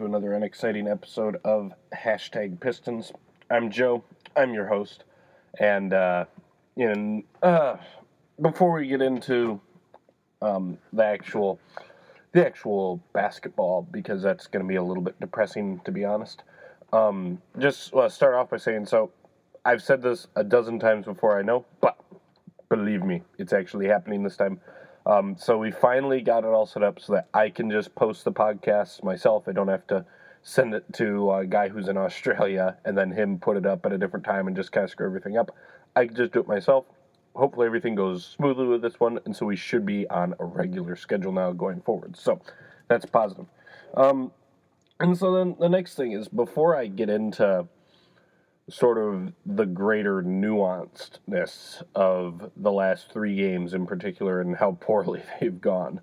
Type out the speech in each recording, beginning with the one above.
to another unexciting episode of Hashtag Pistons. I'm Joe. I'm your host. And, uh, know, uh, before we get into um, the actual the actual basketball, because that's going to be a little bit depressing, to be honest, um, just uh, start off by saying, so I've said this a dozen times before, I know, but believe me, it's actually happening this time. Um, so we finally got it all set up so that I can just post the podcast myself. I don't have to send it to a guy who's in Australia and then him put it up at a different time and just kind of screw everything up. I can just do it myself. Hopefully everything goes smoothly with this one, and so we should be on a regular schedule now going forward. So that's positive. Um, and so then the next thing is before I get into sort of the greater nuancedness of the last three games in particular and how poorly they've gone.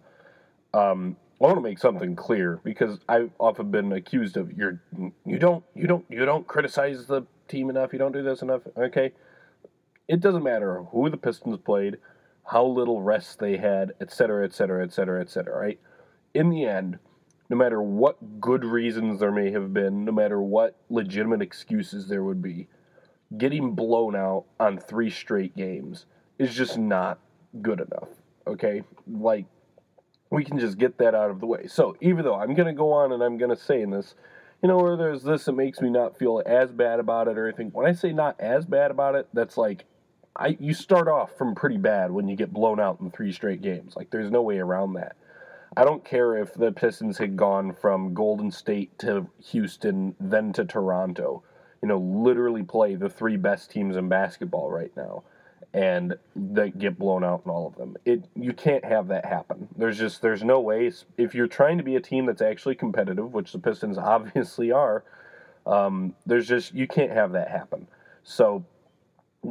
Um, I want to make something clear because I've often been accused of you're you don't you don't you don't criticize the team enough, you don't do this enough. Okay, it doesn't matter who the Pistons played, how little rest they had, etc., etc., etc., etc. Right? In the end, no matter what good reasons there may have been, no matter what legitimate excuses there would be, getting blown out on three straight games is just not good enough. Okay? Like, we can just get that out of the way. So, even though I'm going to go on and I'm going to say in this, you know, where there's this that makes me not feel as bad about it or anything. When I say not as bad about it, that's like, I you start off from pretty bad when you get blown out in three straight games. Like, there's no way around that. I don't care if the Pistons had gone from Golden State to Houston, then to Toronto. You know, literally play the three best teams in basketball right now, and they get blown out in all of them. It you can't have that happen. There's just there's no way. If you're trying to be a team that's actually competitive, which the Pistons obviously are, um, there's just you can't have that happen. So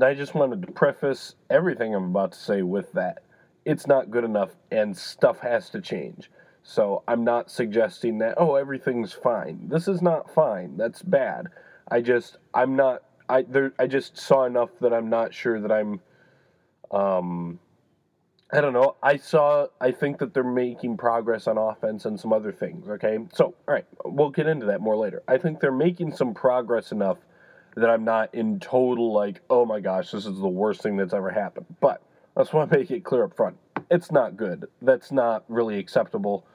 I just wanted to preface everything I'm about to say with that it's not good enough and stuff has to change. So I'm not suggesting that oh everything's fine. This is not fine. That's bad. I just I'm not I there I just saw enough that I'm not sure that I'm um I don't know. I saw I think that they're making progress on offense and some other things, okay? So, all right, we'll get into that more later. I think they're making some progress enough that I'm not in total like, "Oh my gosh, this is the worst thing that's ever happened." But I just want to make it clear up front. It's not good. That's not really acceptable.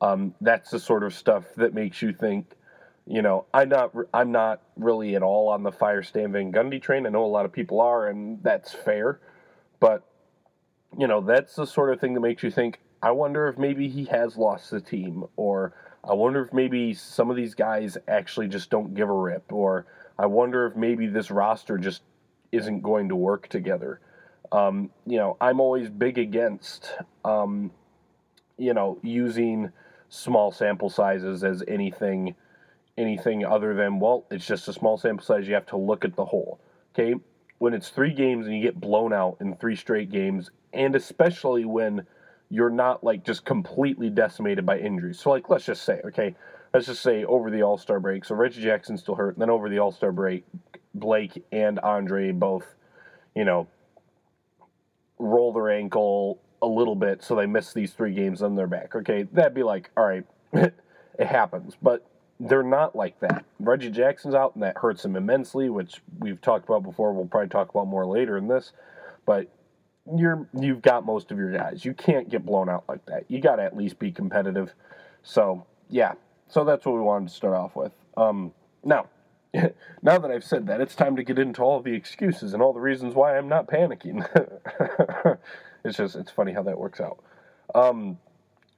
Um, that's the sort of stuff that makes you think, you know, I'm not, I'm not really at all on the fire Stan Van Gundy train. I know a lot of people are, and that's fair. But, you know, that's the sort of thing that makes you think, I wonder if maybe he has lost the team, or I wonder if maybe some of these guys actually just don't give a rip, or I wonder if maybe this roster just isn't going to work together. Um, you know, I'm always big against, um, you know, using small sample sizes as anything, anything other than well, it's just a small sample size. You have to look at the whole. Okay, when it's three games and you get blown out in three straight games, and especially when you're not like just completely decimated by injuries. So like, let's just say, okay, let's just say over the All Star break. So Reggie Jackson still hurt, and then over the All Star break, Blake and Andre both, you know, roll their ankle a little bit, so they miss these three games on their back. Okay, that'd be like, all right, it happens, but they're not like that. Reggie Jackson's out, and that hurts him immensely, which we've talked about before. We'll probably talk about more later in this, but you're you've got most of your guys. You can't get blown out like that. You got to at least be competitive. So yeah, so that's what we wanted to start off with. Um, now, now that I've said that, it's time to get into all the excuses and all the reasons why I'm not panicking. it's just it's funny how that works out. Um,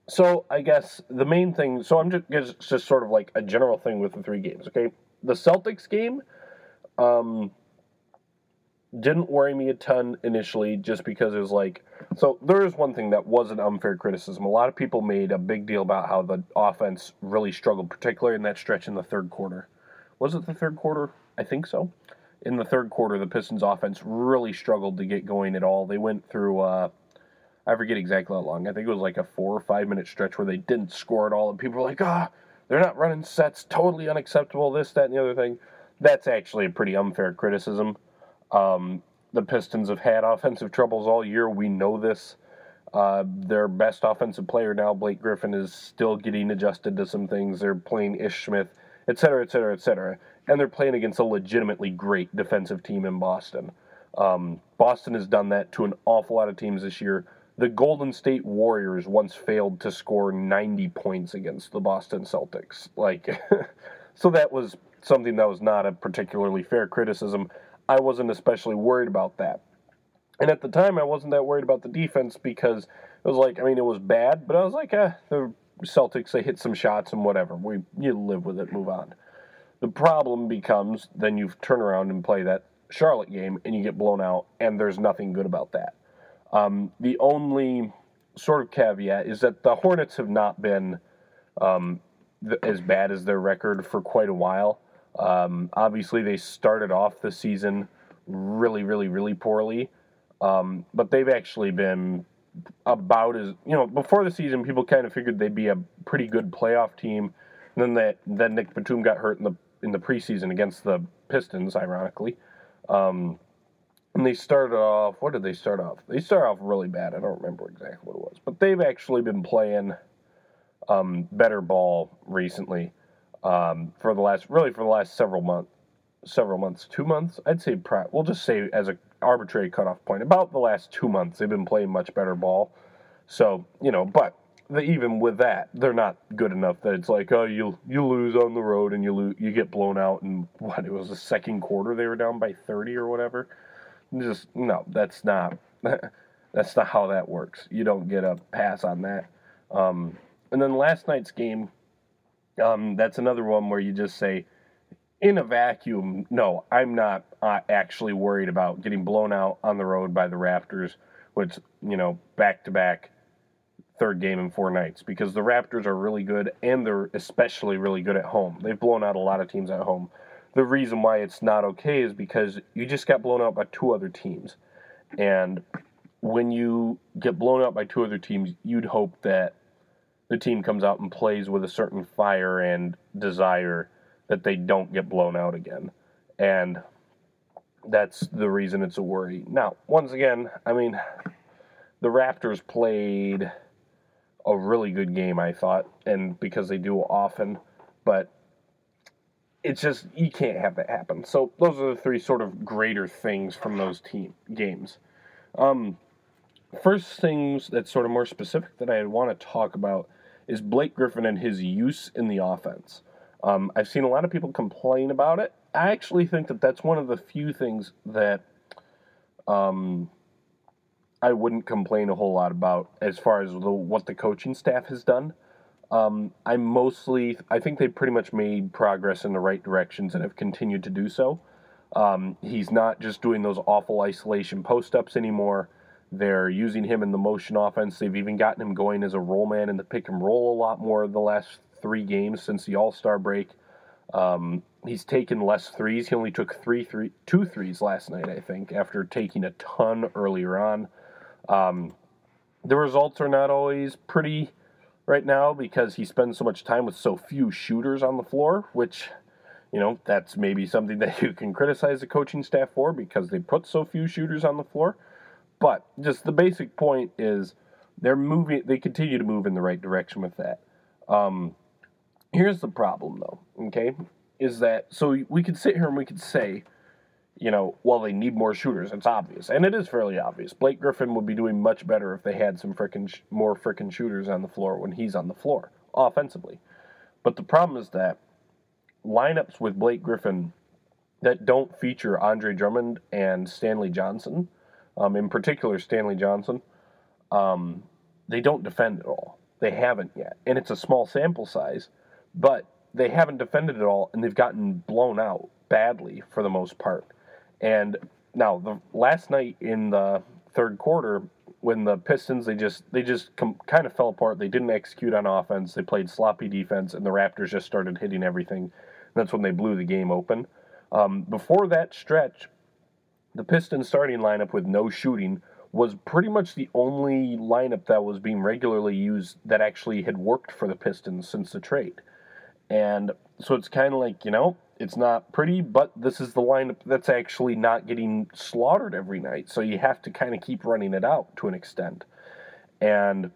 so I guess the main thing. So I'm just just sort of like a general thing with the three games. Okay, the Celtics game um, didn't worry me a ton initially, just because it was like. So there is one thing that was an unfair criticism. A lot of people made a big deal about how the offense really struggled, particularly in that stretch in the third quarter was it the third quarter? I think so. In the third quarter, the Pistons offense really struggled to get going at all. They went through, uh, I forget exactly how long. I think it was like a four or five minute stretch where they didn't score at all, and people were like, ah, they're not running sets, totally unacceptable, this, that, and the other thing. That's actually a pretty unfair criticism. Um, the Pistons have had offensive troubles all year. We know this. Uh, their best offensive player now, Blake Griffin, is still getting adjusted to some things. They're playing Ish Smith, et cetera, et cetera, et cetera. And they're playing against a legitimately great defensive team in Boston. Um, Boston has done that to an awful lot of teams this year. The Golden State Warriors once failed to score 90 points against the Boston Celtics. Like, so that was something that was not a particularly fair criticism. I wasn't especially worried about that. And at the time, I wasn't that worried about the defense because it was like, I mean, it was bad, but I was like, eh, the Celtics, they hit some shots and whatever. We You live with it, move on. The problem becomes then you turn around and play that Charlotte game and you get blown out, and there's nothing good about that. Um, the only sort of caveat is that the Hornets have not been um, th- as bad as their record for quite a while. Um, obviously, they started off the season really, really, really poorly, um, but they've actually been about as you know before the season. People kind of figured they'd be a pretty good playoff team. And then that then Nick Batum got hurt in the in the preseason against the Pistons, ironically. Um, and they started off. What did they start off? They started off really bad. I don't remember exactly what it was, but they've actually been playing um, better ball recently um, for the last, really for the last several months. Several months, two months. I'd say. We'll just say as a arbitrary cutoff point, about the last two months, they've been playing much better ball. So you know, but the, even with that, they're not good enough that it's like, oh, you you lose on the road and you lose, you get blown out. And what it was the second quarter, they were down by thirty or whatever. Just no, that's not that's not how that works. You don't get a pass on that. Um, and then last night's game, um, that's another one where you just say, in a vacuum, no, I'm not uh, actually worried about getting blown out on the road by the Raptors, which, you know, back to back third game in four nights, because the Raptors are really good and they're especially really good at home. They've blown out a lot of teams at home. The reason why it's not okay is because you just got blown out by two other teams. And when you get blown out by two other teams, you'd hope that the team comes out and plays with a certain fire and desire that they don't get blown out again. And that's the reason it's a worry. Now, once again, I mean, the Raptors played a really good game, I thought, and because they do often, but it's just you can't have that happen. So those are the three sort of greater things from those team games. Um, first things that's sort of more specific that I want to talk about is Blake Griffin and his use in the offense. Um, I've seen a lot of people complain about it. I actually think that that's one of the few things that um, I wouldn't complain a whole lot about as far as the, what the coaching staff has done. Um, I mostly, I think they pretty much made progress in the right directions and have continued to do so. Um, he's not just doing those awful isolation post ups anymore. They're using him in the motion offense. They've even gotten him going as a roll man in the pick and roll a lot more the last three games since the All Star break. Um, he's taken less threes. He only took three, three, two threes last night, I think, after taking a ton earlier on. Um, the results are not always pretty right now because he spends so much time with so few shooters on the floor, which, you know, that's maybe something that you can criticize the coaching staff for because they put so few shooters on the floor. But just the basic point is they're moving. They continue to move in the right direction with that. Um, here's the problem, though. Okay, is that so we could sit here and we could say, you know, well they need more shooters. It's obvious, and it is fairly obvious. Blake Griffin would be doing much better if they had some frickin' sh- more frickin' shooters on the floor when he's on the floor offensively. But the problem is that lineups with Blake Griffin that don't feature Andre Drummond and Stanley Johnson um, in particular Stanley Johnson, um, they don't defend at all. They haven't yet. And it's a small sample size, but they haven't defended at all, and they've gotten blown out badly for the most part. And now, the last night in the third quarter, when the Pistons they just they just com- kind of fell apart. They didn't execute on offense. They played sloppy defense, and the Raptors just started hitting everything. That's when they blew the game open. Um, before that stretch, the Pistons starting lineup with no shooting was pretty much the only lineup that was being regularly used that actually had worked for the Pistons since the trade. And so it's kind of like, you know, it's not pretty, but this is the lineup that's actually not getting slaughtered every night. So you have to kind of keep running it out to an extent. And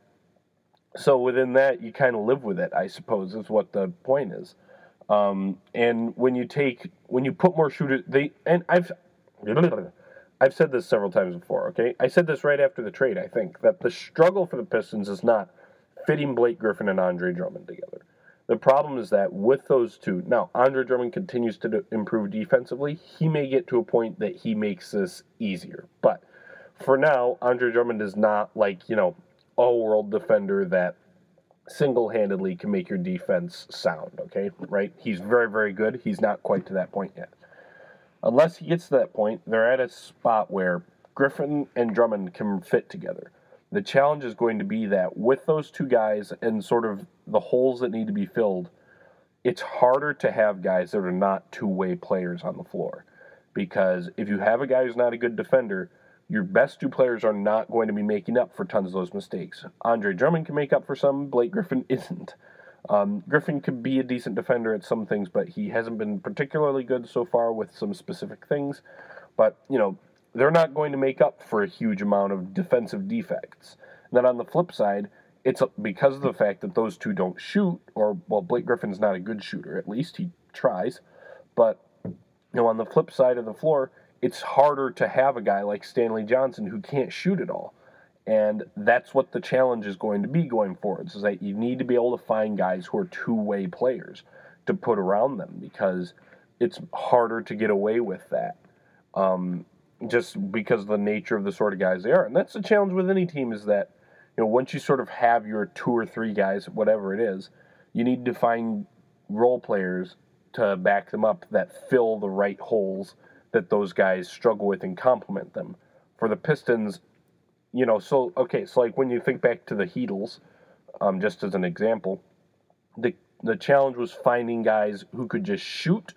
so within that, you kind of live with it, I suppose, is what the point is. Um, and when you take, when you put more shooters, they, and I've, I've said this several times before, okay? I said this right after the trade, I think, that the struggle for the Pistons is not fitting Blake Griffin and Andre Drummond together. The problem is that with those two, now Andre Drummond continues to improve defensively. He may get to a point that he makes this easier. But for now, Andre Drummond is not like, you know, all world defender that single handedly can make your defense sound, okay? Right? He's very, very good. He's not quite to that point yet. Unless he gets to that point, they're at a spot where Griffin and Drummond can fit together. The challenge is going to be that with those two guys and sort of the holes that need to be filled, it's harder to have guys that are not two way players on the floor. Because if you have a guy who's not a good defender, your best two players are not going to be making up for tons of those mistakes. Andre Drummond can make up for some, Blake Griffin isn't. Um, Griffin could be a decent defender at some things, but he hasn't been particularly good so far with some specific things. But, you know, they're not going to make up for a huge amount of defensive defects. And then on the flip side, it's because of the fact that those two don't shoot, or well, Blake Griffin's not a good shooter. At least he tries, but you know, on the flip side of the floor, it's harder to have a guy like Stanley Johnson who can't shoot at all. And that's what the challenge is going to be going forward. Is that you need to be able to find guys who are two-way players to put around them because it's harder to get away with that. Um, just because of the nature of the sort of guys they are. And that's the challenge with any team is that, you know, once you sort of have your two or three guys, whatever it is, you need to find role players to back them up that fill the right holes that those guys struggle with and complement them. For the Pistons, you know, so okay, so like when you think back to the Heatles, um, just as an example, the the challenge was finding guys who could just shoot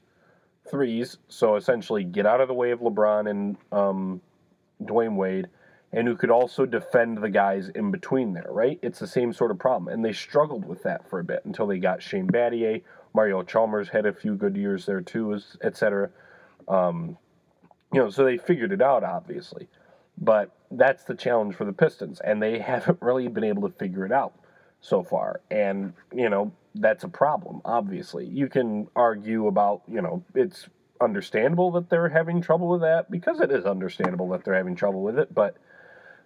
threes, so essentially get out of the way of LeBron and um, Dwyane Wade, and who could also defend the guys in between there, right? It's the same sort of problem. And they struggled with that for a bit until they got Shane Battier. Mario Chalmers had a few good years there too, etc. Um, you know, so they figured it out, obviously. But that's the challenge for the Pistons, and they haven't really been able to figure it out so far. And, you know, that's a problem, obviously. You can argue about, you know, it's understandable that they're having trouble with that because it is understandable that they're having trouble with it, but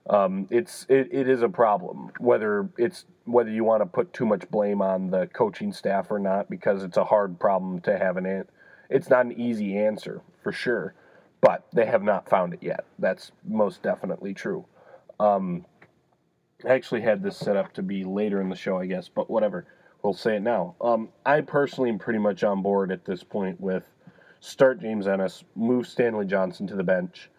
um, it's it, it is a problem whether it's whether you want to put too much blame on the coaching staff or not because it's a hard problem to have an an- it's not an easy answer for sure but they have not found it yet. That's most definitely true. Um, I actually had this set up to be later in the show I guess but whatever we'll say it now. Um, I personally am pretty much on board at this point with start James Ennis, move Stanley Johnson to the bench.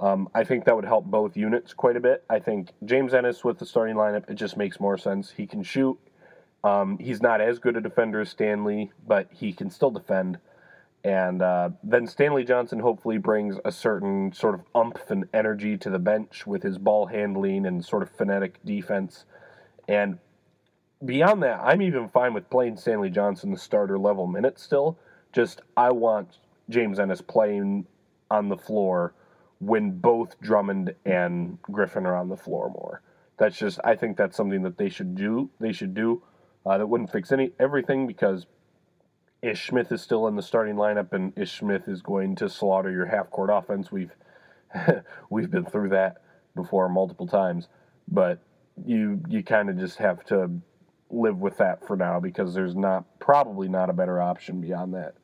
Um, I think that would help both units quite a bit. I think James Ennis with the starting lineup, it just makes more sense. He can shoot. Um, he's not as good a defender as Stanley, but he can still defend. And uh, then Stanley Johnson hopefully brings a certain sort of umph and energy to the bench with his ball handling and sort of phonetic defense. And beyond that, I'm even fine with playing Stanley Johnson the starter level minutes still. Just I want James Ennis playing on the floor when both Drummond and Griffin are on the floor more. That's just I think that's something that they should do. They should do. Uh, that wouldn't fix any everything because Ish Smith is still in the starting lineup, and Ish Smith is going to slaughter your half court offense. We've we've been through that before multiple times, but you you kind of just have to live with that for now because there's not probably not a better option beyond that.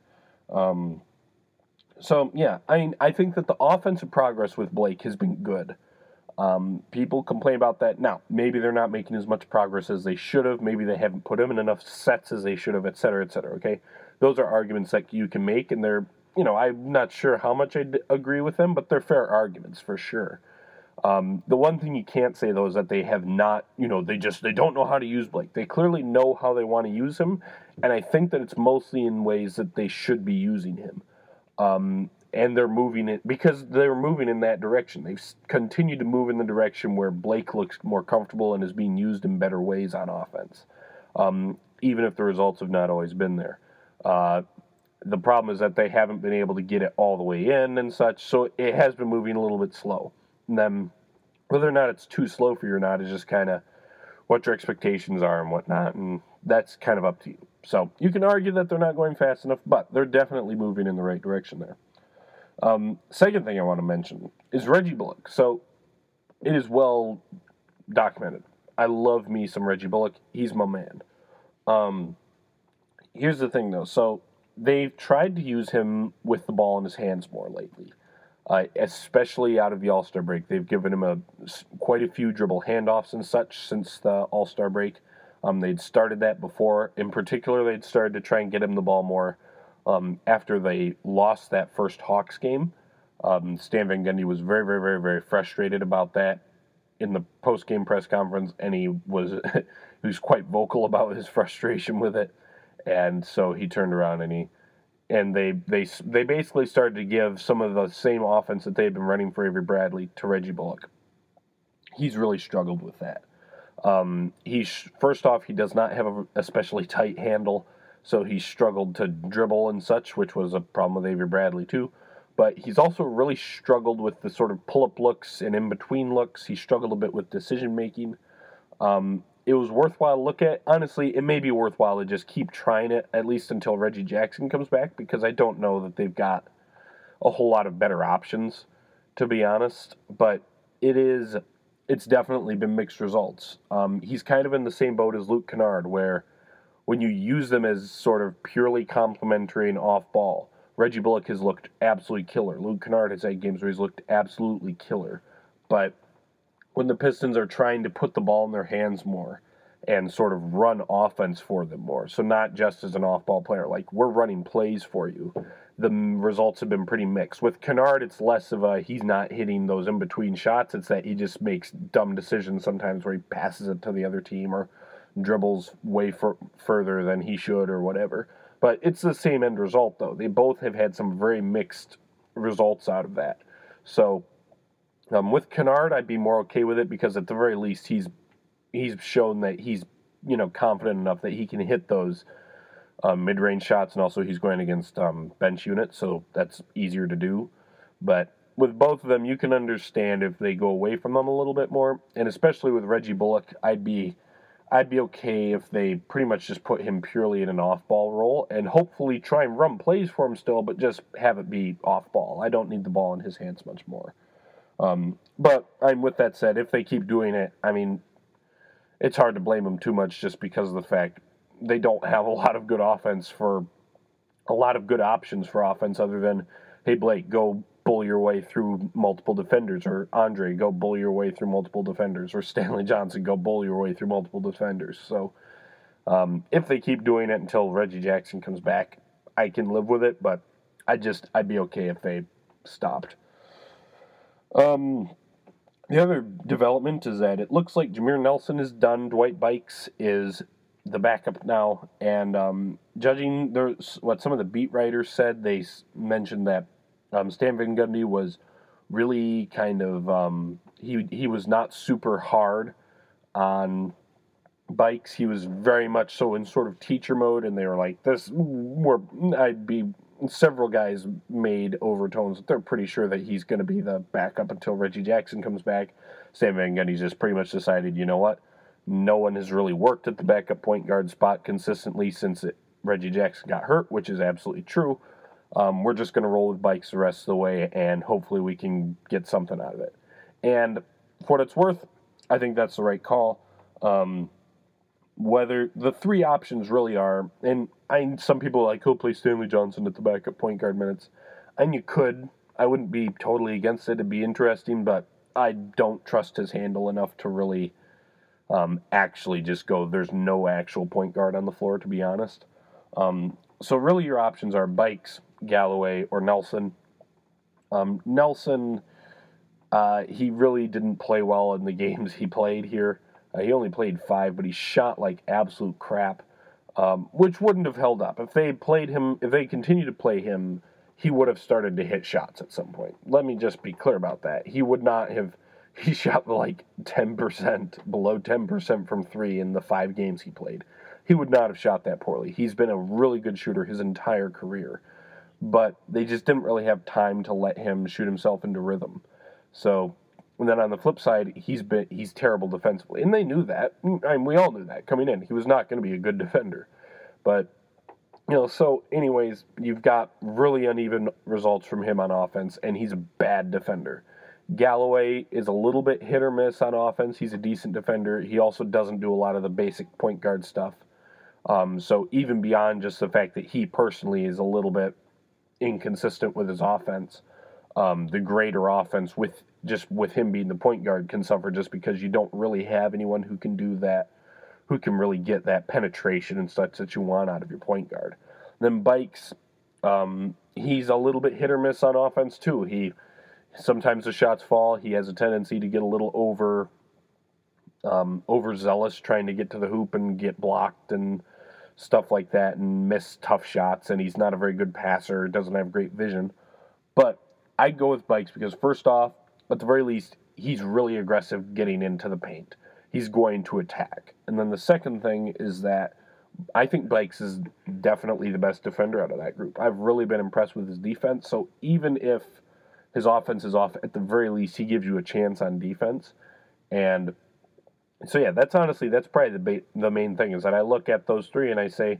Um, so yeah, I mean, I think that the offensive progress with Blake has been good. Um, people complain about that. Now, maybe they're not making as much progress as they should have. Maybe they haven't put him in enough sets as they should have, et cetera, et cetera. Okay, those are arguments that you can make, and they're, you know, I'm not sure how much I agree with them, but they're fair arguments for sure. Um, the one thing you can't say though is that they have not, you know, they just they don't know how to use Blake. They clearly know how they want to use him, and I think that it's mostly in ways that they should be using him. Um, and they're moving it because they're moving in that direction. They've continued to move in the direction where Blake looks more comfortable and is being used in better ways on offense, um, even if the results have not always been there. Uh, the problem is that they haven't been able to get it all the way in and such, so it has been moving a little bit slow. Then whether or not it's too slow for you or not is just kind of what your expectations are and whatnot, and that's kind of up to you. So you can argue that they're not going fast enough, but they're definitely moving in the right direction there. Um, second thing I want to mention is Reggie Bullock. So it is well documented. I love me some Reggie Bullock. He's my man. Um, here's the thing though. So they've tried to use him with the ball in his hands more lately, uh, especially out of the All Star break. They've given him a quite a few dribble handoffs and such since the All Star break. Um, they'd started that before. In particular, they'd started to try and get him the ball more um, after they lost that first Hawks game. Um, Stan Van Gundy was very, very, very, very frustrated about that in the post game press conference, and he was he was quite vocal about his frustration with it. And so he turned around and he and they they they basically started to give some of the same offense that they had been running for Avery Bradley to Reggie Bullock. He's really struggled with that. Um, he first off, he does not have a especially tight handle, so he struggled to dribble and such, which was a problem with Avery Bradley too. But he's also really struggled with the sort of pull-up looks and in-between looks. He struggled a bit with decision making. Um, it was worthwhile to look at. Honestly, it may be worthwhile to just keep trying it at least until Reggie Jackson comes back because I don't know that they've got a whole lot of better options, to be honest. But it is it's definitely been mixed results. Um, he's kind of in the same boat as Luke Kennard, where when you use them as sort of purely complementary and off ball, Reggie Bullock has looked absolutely killer. Luke Kennard has had games where he's looked absolutely killer. But when the Pistons are trying to put the ball in their hands more and sort of run offense for them more, so not just as an off ball player, like we're running plays for you the results have been pretty mixed. With Kennard, it's less of a he's not hitting those in between shots. It's that he just makes dumb decisions sometimes where he passes it to the other team or dribbles way for, further than he should or whatever. But it's the same end result, though. They both have had some very mixed results out of that. So um, with Kennard, I'd be more okay with it because at the very least he's he's shown that he's you know confident enough that he can hit those um, mid-range shots, and also he's going against um, bench units, so that's easier to do. But with both of them, you can understand if they go away from them a little bit more, and especially with Reggie Bullock, I'd be I'd be okay if they pretty much just put him purely in an off-ball role, and hopefully try and run plays for him still, but just have it be off-ball. I don't need the ball in his hands much more. Um, but I'm with that said, if they keep doing it, I mean, it's hard to blame them too much just because of the fact they don't have a lot of good offense for a lot of good options for offense other than hey Blake go bull your way through multiple defenders or Andre go bull your way through multiple defenders or Stanley Johnson go bull your way through multiple defenders. So um, if they keep doing it until Reggie Jackson comes back, I can live with it, but I just I'd be okay if they stopped. Um, the other development is that it looks like Jameer Nelson is done. Dwight Buycks is the backup now, and um, judging there's what some of the beat writers said, they mentioned that um, Stan Van Gundy was really kind of um, he he was not super hard on Buycks. He was very much so in sort of teacher mode, and they were like, "This we're I'd be." Several guys made overtones. They're pretty sure that he's going to be the backup until Reggie Jackson comes back. Stan Van Gundy's just pretty much decided, you know what? No one has really worked at the backup point guard spot consistently since it, Reggie Jackson got hurt, which is absolutely true. Um, we're just going to roll with Buycks the rest of the way, and hopefully we can get something out of it. And for what it's worth, I think that's the right call. Um, whether the three options really are, and I some people like, he'll play Stanley Johnson at the backup point guard minutes, and you could. I wouldn't be totally against it. It'd be interesting, but I don't trust his handle enough to really um, actually just go, there's no actual point guard on the floor, to be honest. Um, so, really, your options are Buycks, Galloway, or Nelson. Um, Nelson, uh, he really didn't play well in the games he played here. Uh, he only played five, but he shot like absolute crap, um, which wouldn't have held up. If they played him, if they continued to play him, he would have started to hit shots at some point. Let me just be clear about that. He would not have he shot like 10%, below 10% from three in the five games he played. He would not have shot that poorly. He's been a really good shooter his entire career, but they just didn't really have time to let him shoot himself into rhythm. So And then on the flip side, he's been he's terrible defensively, and they knew that. I mean, we all knew that coming in. He was not going to be a good defender, but you know. So, anyways, you've got really uneven results from him on offense, and he's a bad defender. Galloway is a little bit hit or miss on offense. He's a decent defender. He also doesn't do a lot of the basic point guard stuff. Um, so even beyond just the fact that he personally is a little bit inconsistent with his offense, um, the greater offense with just with him being the point guard can suffer just because you don't really have anyone who can do that, who can really get that penetration and such that you want out of your point guard. Then Buycks, um, he's a little bit hit or miss on offense too. He sometimes the shots fall. He has a tendency to get a little over um, overzealous trying to get to the hoop and get blocked and stuff like that and miss tough shots. And he's not a very good passer, doesn't have great vision. But I go with Buycks because, first off, at the very least, he's really aggressive getting into the paint. He's going to attack. And then the second thing is that I think Buycks is definitely the best defender out of that group. I've really been impressed with his defense. So even if his offense is off, at the very least, he gives you a chance on defense. And so yeah, that's honestly that's probably the ba- the main thing is that I look at those three and I say,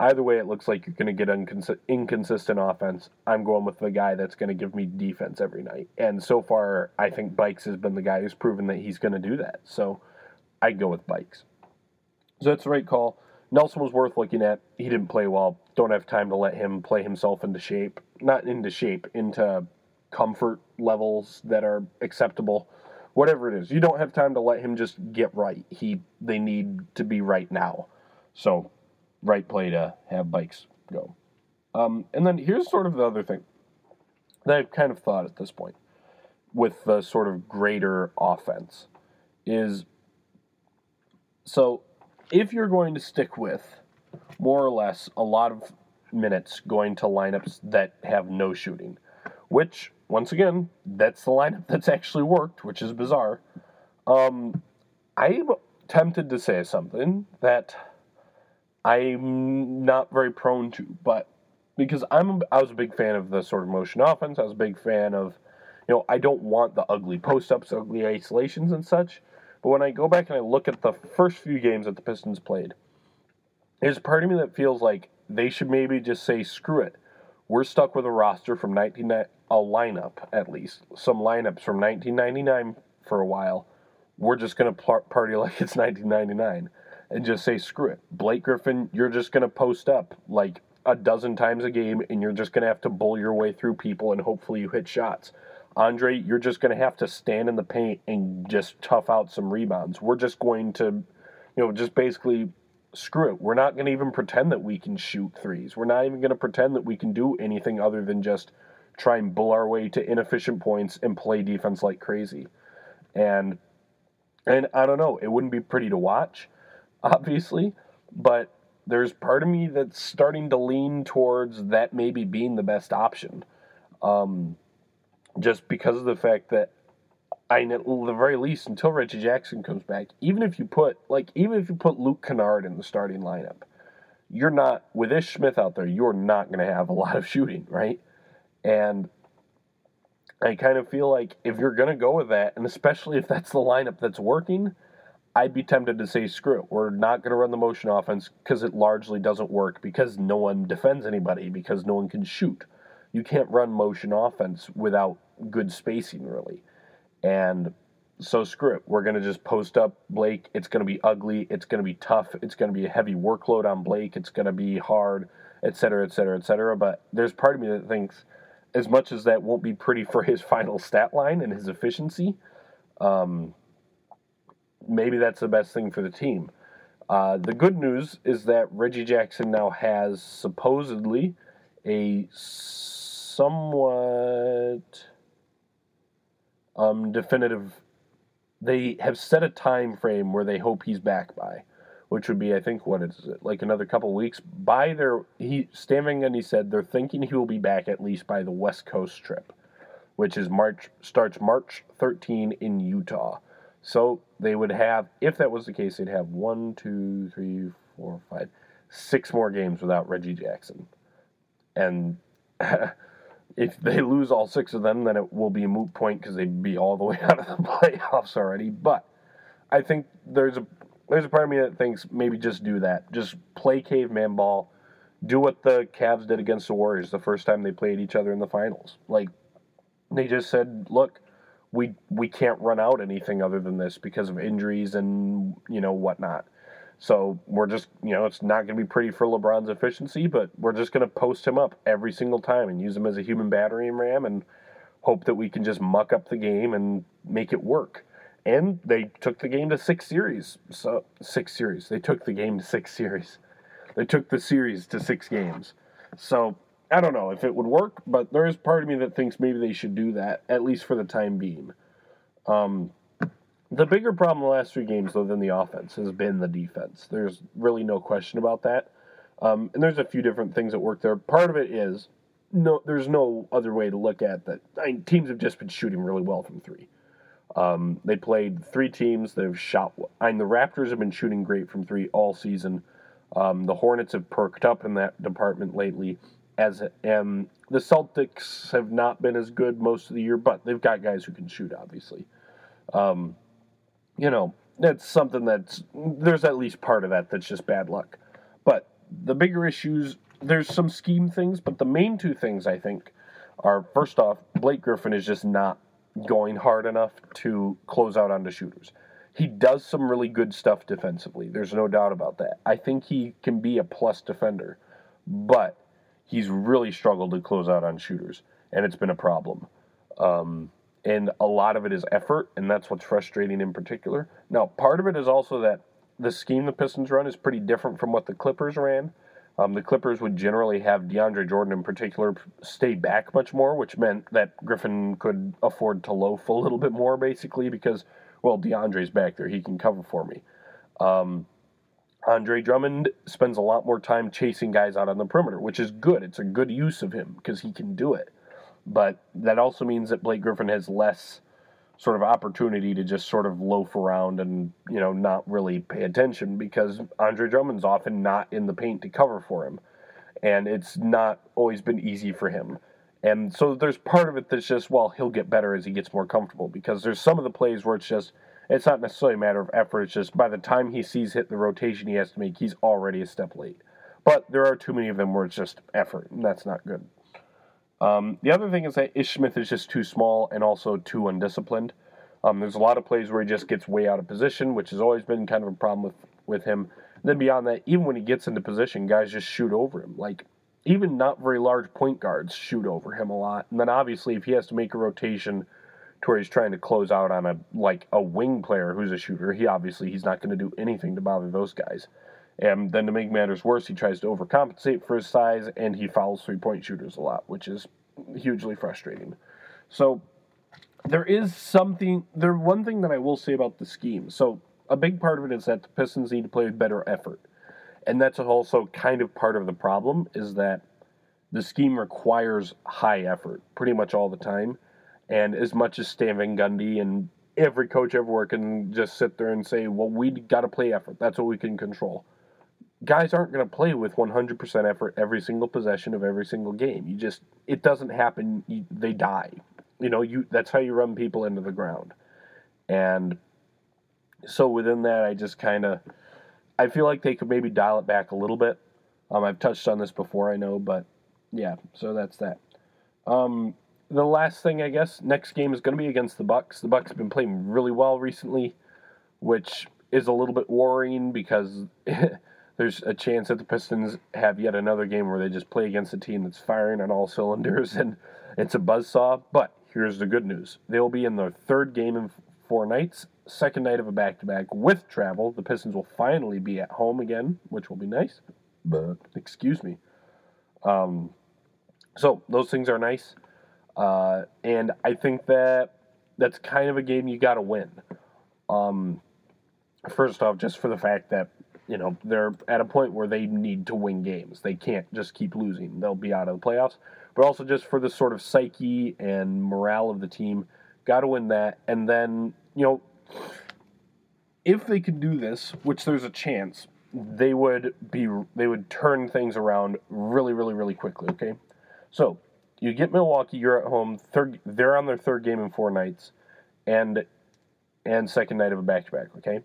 either way, it looks like you're going to get uncons- inconsistent offense. I'm going with the guy that's going to give me defense every night, and so far, I think Buycks has been the guy who's proven that he's going to do that. So I go with Buycks. So that's the right call. Nelson was worth looking at. He didn't play well. Don't have time to let him play himself into shape. Not into shape, into comfort levels that are acceptable whatever it is. You don't have time to let him just get right. He they need to be right now. So, right play to have Buycks go. Um, and then here's sort of the other thing that I've kind of thought at this point with the sort of greater offense is so if you're going to stick with more or less a lot of minutes going to lineups that have no shooting, which once again, that's the lineup that's actually worked, which is bizarre. Um, I'm tempted to say something that I'm not very prone to, but because I'm I was a big fan of the sort of motion offense. I was a big fan of, you know, I don't want the ugly post ups, ugly isolations, and such. But when I go back and I look at the first few games that the Pistons played, there's part of me that feels like they should maybe just say screw it. We're stuck with a roster from 19, a lineup at least, some lineups from 1999 for a while. We're just going to party like it's 1999 and just say screw it. Blake Griffin, you're just going to post up like a dozen times a game and you're just going to have to bull your way through people and hopefully you hit shots. Andre, you're just going to have to stand in the paint and just tough out some rebounds. We're just going to, you know, just basically screw it. We're not going to even pretend that we can shoot threes. We're not even going to pretend that we can do anything other than just try and bull our way to inefficient points and play defense like crazy. And and I don't know, it wouldn't be pretty to watch, obviously, but there's part of me that's starting to lean towards that maybe being the best option. Um, just because of the fact that I at the very least until Reggie Jackson comes back, even if you put like even if you put Luke Kennard in the starting lineup, you're not with Ish Smith out there, you're not going to have a lot of shooting, right? And I kind of feel like if you're going to go with that, and especially if that's the lineup that's working, I'd be tempted to say, screw it. We're not going to run the motion offense because it largely doesn't work because no one defends anybody, because no one can shoot. You can't run motion offense without good spacing, really. And so screw it. We're going to just post up Blake. It's going to be ugly. It's going to be tough. It's going to be a heavy workload on Blake. It's going to be hard, et cetera, et cetera, et cetera. But there's part of me that thinks – as much as that won't be pretty for his final stat line and his efficiency, um, maybe that's the best thing for the team. Uh, the good news is that Reggie Jackson now has supposedly a somewhat um, definitive. They have set a time frame where they hope he's back by which would be, I think, what is it, like another couple weeks. By their, he Stan Van Gundy said they're thinking he will be back at least by the West Coast trip, which is March starts March 13 in Utah. So they would have, if that was the case, they'd have one, two, three, four, five, six more games without Reggie Jackson, and if they lose all six of them, then it will be a moot point because they'd be all the way out of the playoffs already. But I think there's a there's a part of me that thinks maybe just do that. Just play caveman ball. Do what the Cavs did against the Warriors the first time they played each other in the finals. Like they just said, look, we we can't run out anything other than this because of injuries and you know whatnot. So we're just you know it's not going to be pretty for LeBron's efficiency, but we're just going to post him up every single time and use him as a human battering ram and hope that we can just muck up the game and make it work. And they took the game to six series. So six series. They took the game to six series. They took the series to six games. So I don't know if it would work, but there is part of me that thinks maybe they should do that, at least for the time being. Um, the bigger problem the last three games, though, than the offense has been the defense. There's really no question about that. Um, and there's a few different things that work there. Part of it is no, there's no other way to look at that. I mean, teams have just been shooting really well from three. Um, they played three teams that have shot. I mean, the Raptors have been shooting great from three all season. Um, the Hornets have perked up in that department lately as um, the Celtics have not been as good most of the year, but they've got guys who can shoot, obviously. Um, you know, that's something that's there's at least part of that that's just bad luck. But the bigger issues, there's some scheme things, but the main two things I think are first off, Blake Griffin is just not going hard enough to close out onto shooters. He does some really good stuff defensively. There's no doubt about that. I think he can be a plus defender, but he's really struggled to close out on shooters, and it's been a problem. Um, and a lot of it is effort, and that's what's frustrating in particular. Now, part of it is also that the scheme the Pistons run is pretty different from what the Clippers ran. Um, the Clippers would generally have DeAndre Jordan in particular stay back much more, which meant that Griffin could afford to loaf a little bit more, basically, because, well, DeAndre's back there. He can cover for me. Um, Andre Drummond spends a lot more time chasing guys out on the perimeter, which is good. It's a good use of him because he can do it. But that also means that Blake Griffin has less sort of opportunity to just sort of loaf around and, you know, not really pay attention because Andre Drummond's often not in the paint to cover for him. And it's not always been easy for him. And so there's part of it that's just, well, he'll get better as he gets more comfortable because there's some of the plays where it's just, it's not necessarily a matter of effort. It's just by the time he sees hit the rotation he has to make, he's already a step late. But there are too many of them where it's just effort, and that's not good. Um, the other thing is that Ish Smith is just too small and also too undisciplined. Um, there's a lot of plays where he just gets way out of position, which has always been kind of a problem with, with him. And then beyond that, even when he gets into position, guys just shoot over him. Like, even not very large point guards shoot over him a lot. And then obviously, if he has to make a rotation – to where he's trying to close out on a like a wing player who's a shooter. He obviously he's not going to do anything to bother those guys. And then to make matters worse, he tries to overcompensate for his size and he fouls three point shooters a lot, which is hugely frustrating. So there is something there one thing that I will say about the scheme. So a big part of it is that the Pistons need to play with better effort. And that's also kind of part of the problem is that the scheme requires high effort pretty much all the time and as much as Stan Van Gundy and every coach everywhere can just sit there and say, well, we got to play effort. That's what we can control. Guys aren't going to play with 100% effort every single possession of every single game. You just, it doesn't happen. You, they die. You know, you that's how you run people into the ground. And so within that, I just kind of, I feel like they could maybe dial it back a little bit. Um, I've touched on this before, I know, but yeah, so that's that. Um, the last thing I guess next game is going to be against the Bucks. The Bucks have been playing really well recently, which is a little bit worrying because there's a chance that the Pistons have yet another game where they just play against a team that's firing on all cylinders and it's a buzzsaw. But here's the good news: they'll be in their third game in four nights, second night of a back-to-back with travel. The Pistons will finally be at home again, which will be nice. But excuse me. Um, so those things are nice. Uh, and I think that that's kind of a game you got to win. Um, first off, just for the fact that you know they're at a point where they need to win games. They can't just keep losing; they'll be out of the playoffs. But also just for the sort of psyche and morale of the team, got to win that. And then you know, if they could do this, which there's a chance, they would be they would turn things around really, really, really quickly. Okay, so you get Milwaukee. You're at home. Third, they're on their third game in four nights, and and second night of a back to back. Okay,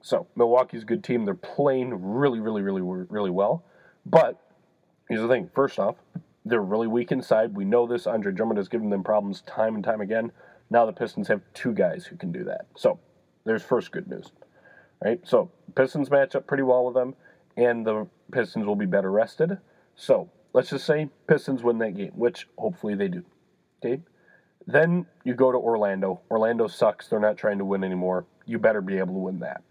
so Milwaukee's a good team. They're playing really, really, really, really well. But here's the thing. First off, they're really weak inside. We know this. Andre Drummond has given them problems time and time again. Now the Pistons have two guys who can do that. So there's first good news. Right? So Pistons match up pretty well with them, and the Pistons will be better rested. So let's just say Pistons win that game, which hopefully they do. Okay? Then you go to Orlando. Orlando sucks. They're not trying to win anymore. You better be able to win that.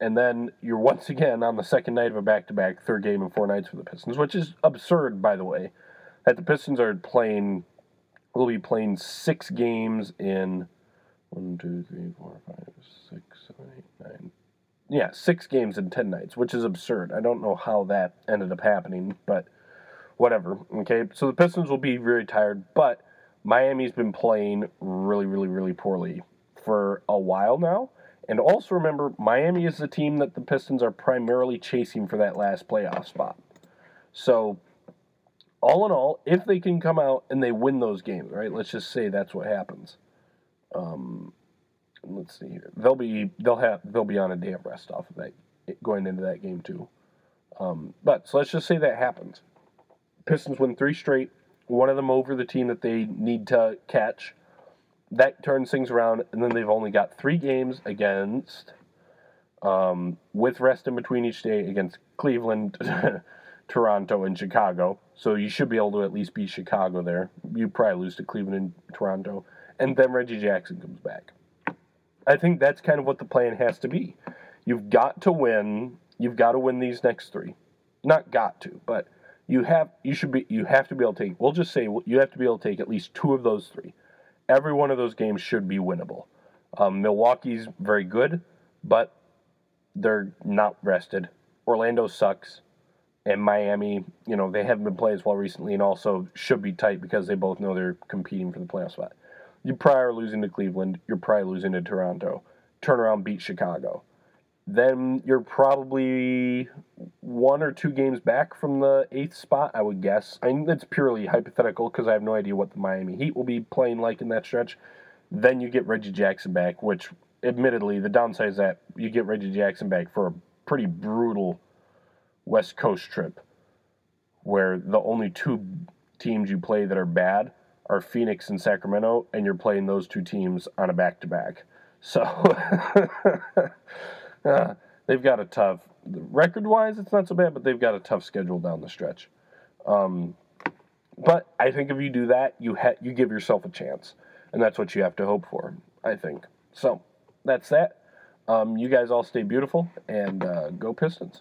And then you're once again on the second night of a back to back, third game in four nights for the Pistons, which is absurd, by the way. That the Pistons are playing, will be playing six games in one, two, three, four, five, six, seven, eight, nine. Yeah, six games in ten nights, which is absurd. I don't know how that ended up happening, but whatever. Okay, so the Pistons will be very tired, but Miami's been playing really, really, really poorly for a while now. And also remember, Miami is the team that the Pistons are primarily chasing for that last playoff spot. So, all in all, if they can come out and they win those games, right? Let's just say that's what happens. Um, let's see here. They'll be they'll have they'll be on a day of rest off of that going into that game too. Um, but so let's just say that happens. Pistons win three straight, one of them over the team that they need to catch that turns things around, and then they've only got three games against, um, with rest in between each day against Cleveland, Toronto, and Chicago. So you should be able to at least beat Chicago there. You probably lose to Cleveland and Toronto, and then Reggie Jackson comes back. I think that's kind of what the plan has to be. You've got to win. You've got to win these next three. Not got to, but you have. You should be. You have to be able to take. We'll just say you have to be able to take at least two of those three every one of those games should be winnable. Um, Milwaukee's very good, but they're not rested. Orlando sucks, and Miami, you know, they haven't been playing as well recently, and also should be tight because they both know they're competing for the playoff spot. You probably losing to Cleveland. You're probably losing to Toronto. Turn around, beat Chicago. Then you're probably one or two games back from the eighth spot, I would guess. I that's purely hypothetical because I have no idea what the Miami Heat will be playing like in that stretch. Then you get Reggie Jackson back, which, admittedly, the downside is that you get Reggie Jackson back for a pretty brutal West Coast trip where the only two teams you play that are bad are Phoenix and Sacramento, and you're playing those two teams on a back to back. So. uh, they've got a tough record wise. It's not so bad, but they've got a tough schedule down the stretch. Um, but I think if you do that, you ha- you give yourself a chance, and that's what you have to hope for. I think so. That's that. Um, you guys all stay beautiful and uh, go Pistons.